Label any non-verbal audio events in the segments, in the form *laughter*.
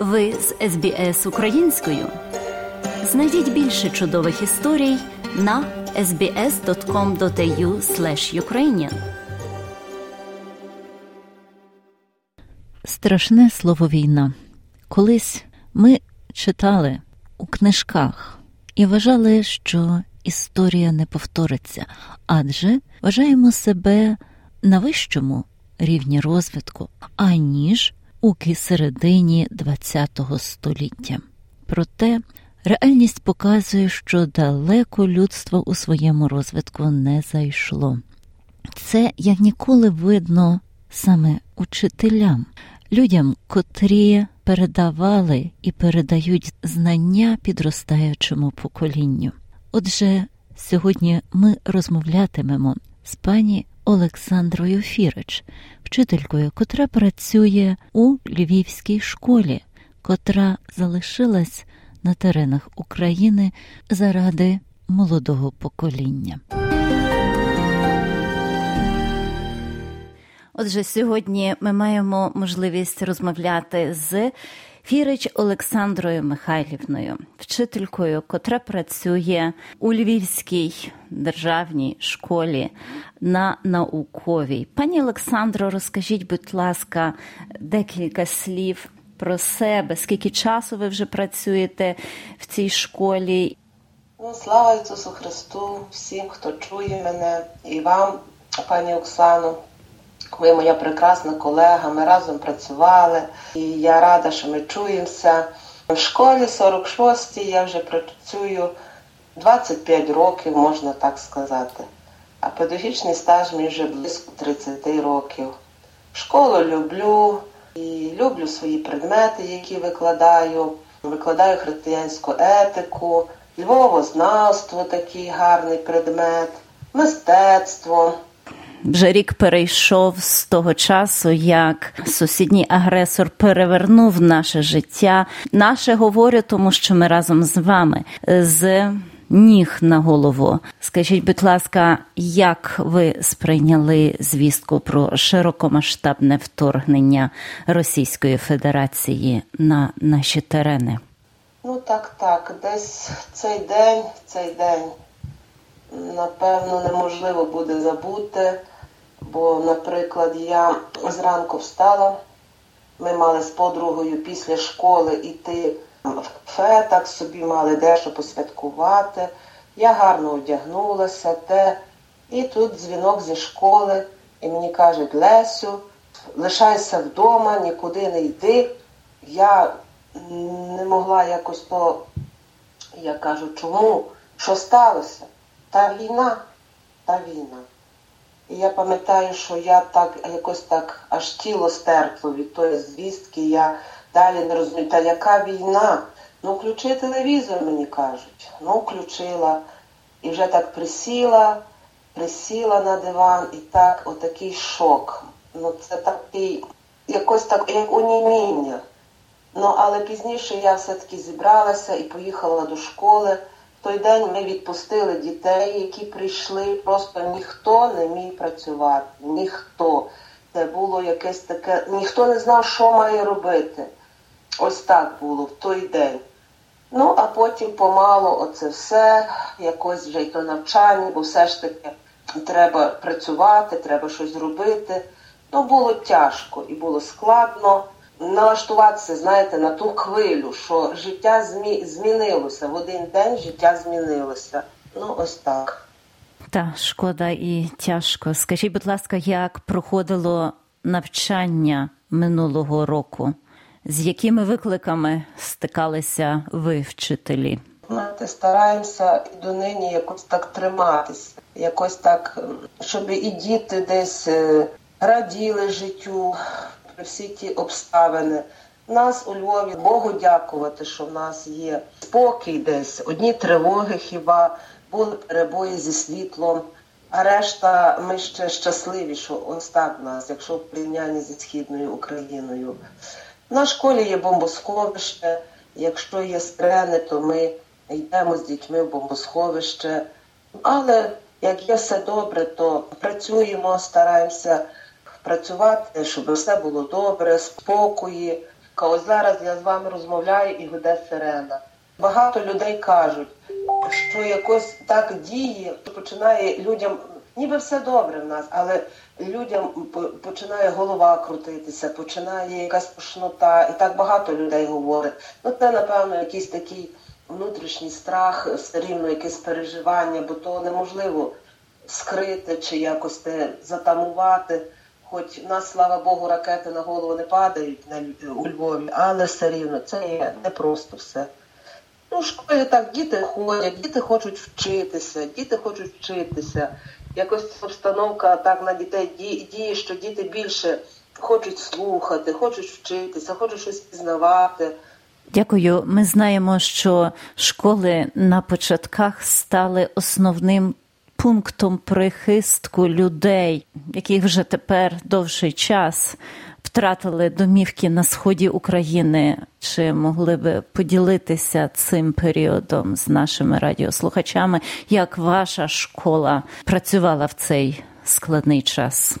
Ви з СБС українською. Знайдіть більше чудових історій на sbs.com.au ukrainian Страшне слово війна. Колись ми читали у книжках і вважали, що історія не повториться, адже вважаємо себе на вищому рівні розвитку, аніж у середині ХХ століття. Проте реальність показує, що далеко людство у своєму розвитку не зайшло. Це як ніколи видно саме учителям, людям, котрі передавали і передають знання підростаючому поколінню. Отже, сьогодні ми розмовлятимемо з пані Олександрою Фірич, вчителькою, котра працює у львівській школі, котра залишилась на теренах України заради молодого покоління. Отже, сьогодні ми маємо можливість розмовляти з Фірич Олександрою Михайлівною, вчителькою, котра працює у Львівській державній школі на науковій. Пані Олександро, розкажіть, будь ласка, декілька слів про себе, скільки часу ви вже працюєте в цій школі? Ну, слава Ісусу Христу, всім, хто чує мене, і вам, пані Оксано. Ви моя прекрасна колега, ми разом працювали, і я рада, що ми чуємося. В школі 46-й я вже працюю 25 років, можна так сказати. А педагогічний стаж мій вже близько 30 років. Школу люблю і люблю свої предмети, які викладаю. Викладаю християнську етику, львовознавство такий гарний предмет, мистецтво. Вже рік перейшов з того часу, як сусідній агресор перевернув наше життя. Наше говорю, тому що ми разом з вами з ніг на голову. Скажіть, будь ласка, як ви сприйняли звістку про широкомасштабне вторгнення Російської Федерації на наші терени? Ну так, так, десь цей день, цей день. Напевно, неможливо буде забути. Бо, наприклад, я зранку встала, ми мали з подругою після школи йти в кафе, так собі мали дещо посвяткувати. Я гарно одягнулася, те. І тут дзвінок зі школи, і мені кажуть, Лесю, лишайся вдома, нікуди не йди. Я не могла якось то, я кажу, чому? Що сталося? Та війна, та війна. І я пам'ятаю, що я так якось так аж тіло стерпло від тої звістки. Я далі не розумію, та яка війна? Ну, включи телевізор, мені кажуть. Ну, включила. І вже так присіла, присіла на диван, і так, отакий шок. Ну, це такий, якось так, як уніміння. Ну, але пізніше я все-таки зібралася і поїхала до школи той день ми відпустили дітей, які прийшли. Просто ніхто не міг працювати. Ніхто. Це було якесь таке, ніхто не знав, що має робити. Ось так було в той день. Ну, а потім помало оце все, якось вже й то навчання, бо все ж таки треба працювати, треба щось робити. Ну, було тяжко і було складно налаштуватися, знаєте, на ту хвилю, що життя змі... змінилося. В один день життя змінилося. Ну, ось так. Та шкода і тяжко. Скажіть, будь ласка, як проходило навчання минулого року? З якими викликами стикалися ви, вчителі? Знаєте, стараємося і донині якось так триматися, якось так, щоб і діти десь е, раділи життю, всі ті обставини. Нас у Львові Богу дякувати, що в нас є спокій десь, одні тривоги хіба, були перебої зі світлом, а решта ми ще щасливі, що ось так в нас, якщо в порівнянні зі Східною Україною. На школі є бомбосховище, якщо є стрени, то ми йдемо з дітьми в бомбосховище. Але як є все добре, то працюємо, стараємося працювати, щоб все було добре, спокої, Ось зараз я з вами розмовляю і веде сирена. Багато людей кажуть, що якось так діє, починає людям, ніби все добре в нас, але людям починає голова крутитися, починає якась пошнота, і так багато людей говорить. Ну це, напевно, якийсь такий внутрішній страх, все рівно якесь переживання, бо то неможливо скрити чи якось те затамувати. Хоч в нас, слава Богу, ракети на голову не падають на, у Львові, але все рівно це є не просто все. Ну, в школі так діти ходять, діти хочуть вчитися, діти хочуть вчитися. Якось обстановка так на дітей діє, що діти більше хочуть слухати, хочуть вчитися, хочуть щось пізнавати. Дякую. Ми знаємо, що школи на початках стали основним пунктом прихистку людей, яких вже тепер довший час втратили домівки на сході України. Чи могли би поділитися цим періодом з нашими радіослухачами? Як ваша школа працювала в цей складний час?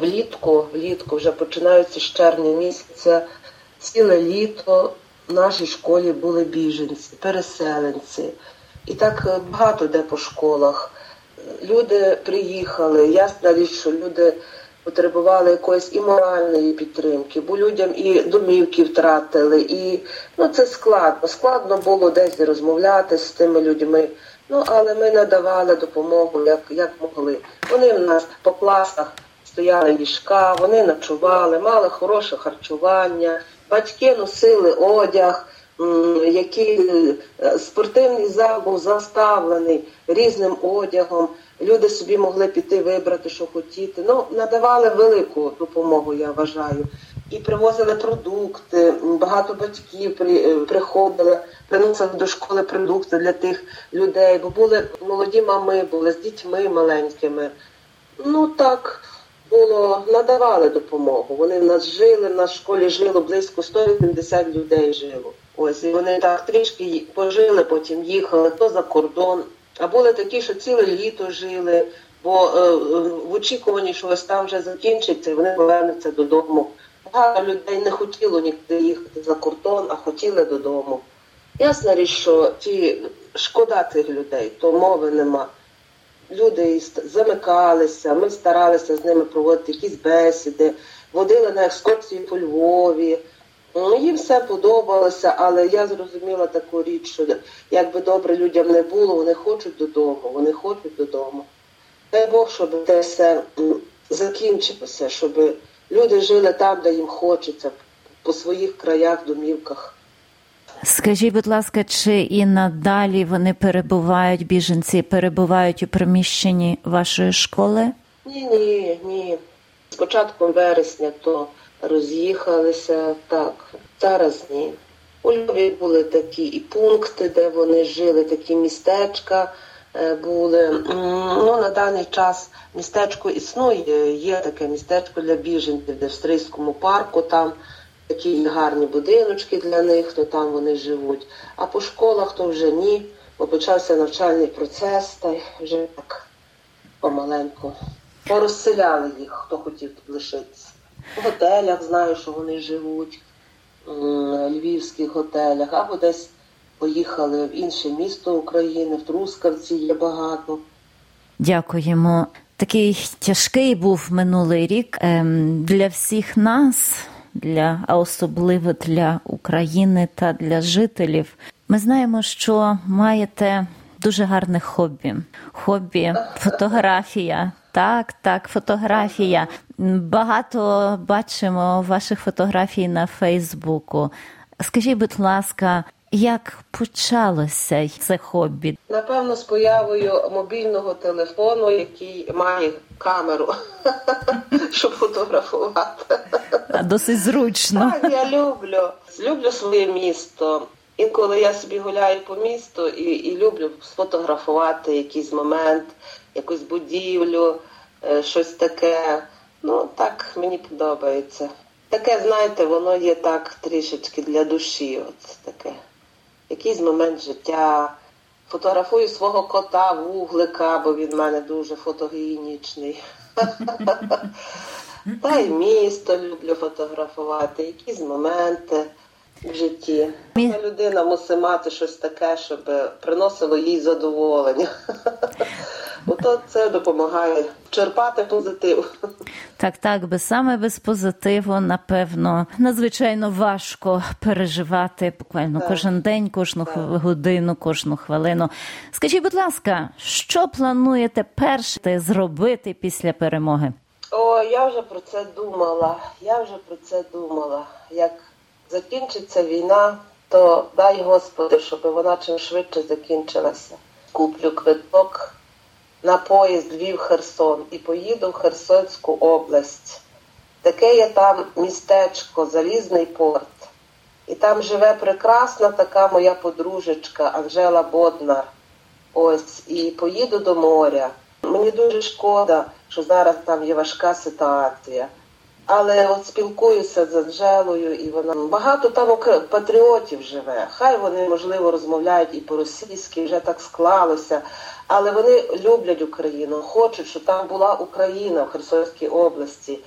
Влітку, влітку вже починаються з червня місяця, ціле літо в нашій школі були біженці, переселенці. І так багато де по школах. Люди приїхали, ясна річ, що люди потребували якоїсь і моральної підтримки, бо людям і домівки втратили, і ну це складно. Складно було десь розмовляти з тими людьми. Ну, але ми надавали допомогу, як як могли. Вони в нас по класах стояли ліжка, вони ночували, мали хороше харчування, батьки носили одяг, який е, спортивний зал був заставлений різним одягом люди собі могли піти вибрати, що хотіти. Ну, надавали велику допомогу, я вважаю. І привозили продукти, багато батьків е, приходили, приносили до школи продукти для тих людей, бо були молоді мами, були з дітьми маленькими. Ну так було, надавали допомогу. Вони в нас жили, в нас в школі жило близько 180 людей жило. Ось і вони так трішки пожили, потім їхали то за кордон. А були такі, що ціле літо жили, бо е, в очікуванні, що ось там вже закінчиться, і вони повернуться додому. Багато людей не хотіло нікуди їхати за кордон, а хотіли додому. Ясна річ, що ті шкода цих людей, то мови нема. Люди замикалися, ми старалися з ними проводити якісь бесіди, водили на екскурсії по Львові. Їм все подобалося, але я зрозуміла таку річ, що як би добре людям не було, вони хочуть додому, вони хочуть додому. Дай Бог, щоб це все закінчилося, щоб люди жили там, де їм хочеться, по своїх краях, домівках. Скажіть, будь ласка, чи і надалі вони перебувають, біженці перебувають у приміщенні вашої школи? Ні, ні, ні. З початком вересня то роз'їхалися так. Зараз ні. У Львові були такі і пункти, де вони жили, такі містечка е, були. Ну, На даний час містечко існує, є таке містечко для біженців, де в Стрийському парку там такі гарні будиночки для них, то там вони живуть. А по школах то вже ні, бо почався навчальний процес, та вже так помаленьку. Порозселяли їх, хто хотів тут лишитися. В готелях знаю, що вони живуть, в львівських готелях, або десь поїхали в інше місто України, в Трускавці є багато. Дякуємо. Такий тяжкий був минулий рік ем, для всіх нас, для а особливо для України та для жителів. Ми знаємо, що маєте дуже гарне хобі. Хобі, *laughs* фотографія. Так, так, фотографія. Багато бачимо ваших фотографій на Фейсбуку. Скажіть, будь ласка, як почалося це хобі? Напевно, з появою мобільного телефону, який має камеру, *laughs* щоб фотографувати. Досить зручно. Так, Я люблю, люблю своє місто. Інколи я собі гуляю по місту і і люблю сфотографувати якийсь момент, якусь будівлю, е, щось таке. Ну, так мені подобається. Таке, знаєте, воно є так трішечки для душі. От таке. Якийсь момент життя. Фотографую свого кота вуглика, бо він в мене дуже фотогенічний. *laughs* Та й місто люблю фотографувати, якісь моменти в житті. Мі- Людина мусить мати щось таке, щоб приносило їй задоволення. *laughs* Ото це допомагає черпати позитив. Так, так, без саме без позитиву, напевно, надзвичайно важко переживати буквально Так. кожен день, кожну Так. годину, кожну хвилину. Скажіть, будь ласка, що плануєте перше зробити після перемоги? О, я вже про це думала. Я вже про це думала. Як закінчиться війна, то дай Господи, щоб вона чим швидше закінчилася. Куплю квиток на поїзд Львів-Херсон і поїду в Херсонську область. Таке є там містечко, Залізний порт. І там живе прекрасна така моя подружечка Анжела Боднар. Ось, і поїду до моря. Мені дуже шкода, що зараз там є важка ситуація. Але от спілкуюся з Анжелою, і вона багато там патріотів живе. Хай вони, можливо, розмовляють і по-російськи, вже так склалося. Але вони люблять Україну, хочуть, щоб там була Україна в Херсонській області.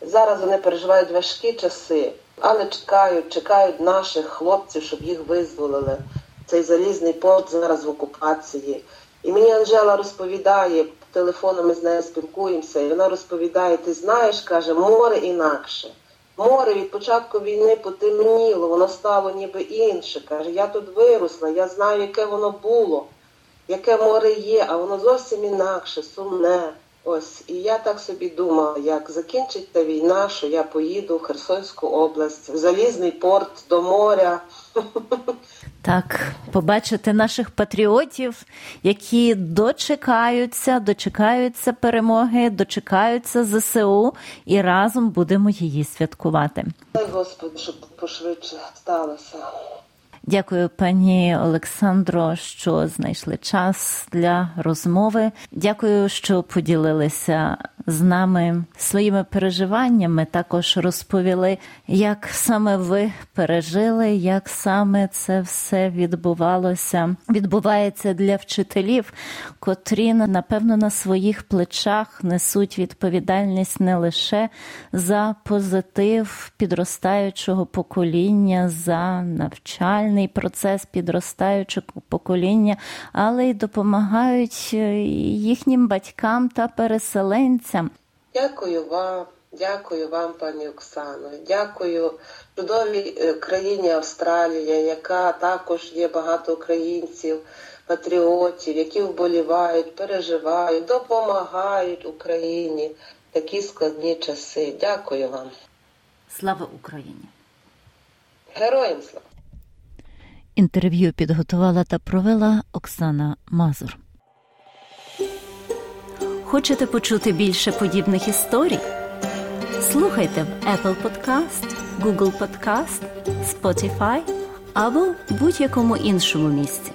Зараз вони переживають важкі часи, але чекають, чекають наших хлопців, щоб їх визволили. Цей залізний порт зараз в окупації. І мені Анжела розповідає, телефоном ми з нею спілкуємося, і вона розповідає, ти знаєш, каже, море інакше. Море від початку війни потемніло, воно стало ніби інше. Каже, я тут виросла, я знаю, яке воно було, яке море є, а воно зовсім інакше, сумне. Ось, і я так собі думала, як закінчиться війна, що я поїду в Херсонську область, в залізний порт до моря. Так, побачити наших патріотів, які дочекаються, дочекаються перемоги, дочекаються ЗСУ, і разом будемо її святкувати. Дай Господи, щоб пошвидше сталося. Дякую, пані Олександро, що знайшли час для розмови. Дякую, що поділилися з нами своїми переживаннями. Також розповіли, як саме ви пережили, як саме це все відбувалося. Відбувається для вчителів, котрі напевно на своїх плечах несуть відповідальність не лише за позитив підростаючого покоління, за навчальний процес підростаючого покоління, але й допомагають е, їхнім батькам та переселенцям. Дякую вам, дякую вам, пані Оксано. Дякую чудовій е, країні Австралія, яка також є багато українців, патріотів, які вболівають, переживають, допомагають Україні в такі складні часи. Дякую вам. Слава Україні! Героям слава! Інтерв'ю підготувала та провела Оксана Мазур. Хочете почути більше подібних історій? Слухайте в Apple Podcast, Google Podcast, Spotify або будь-якому іншому місці.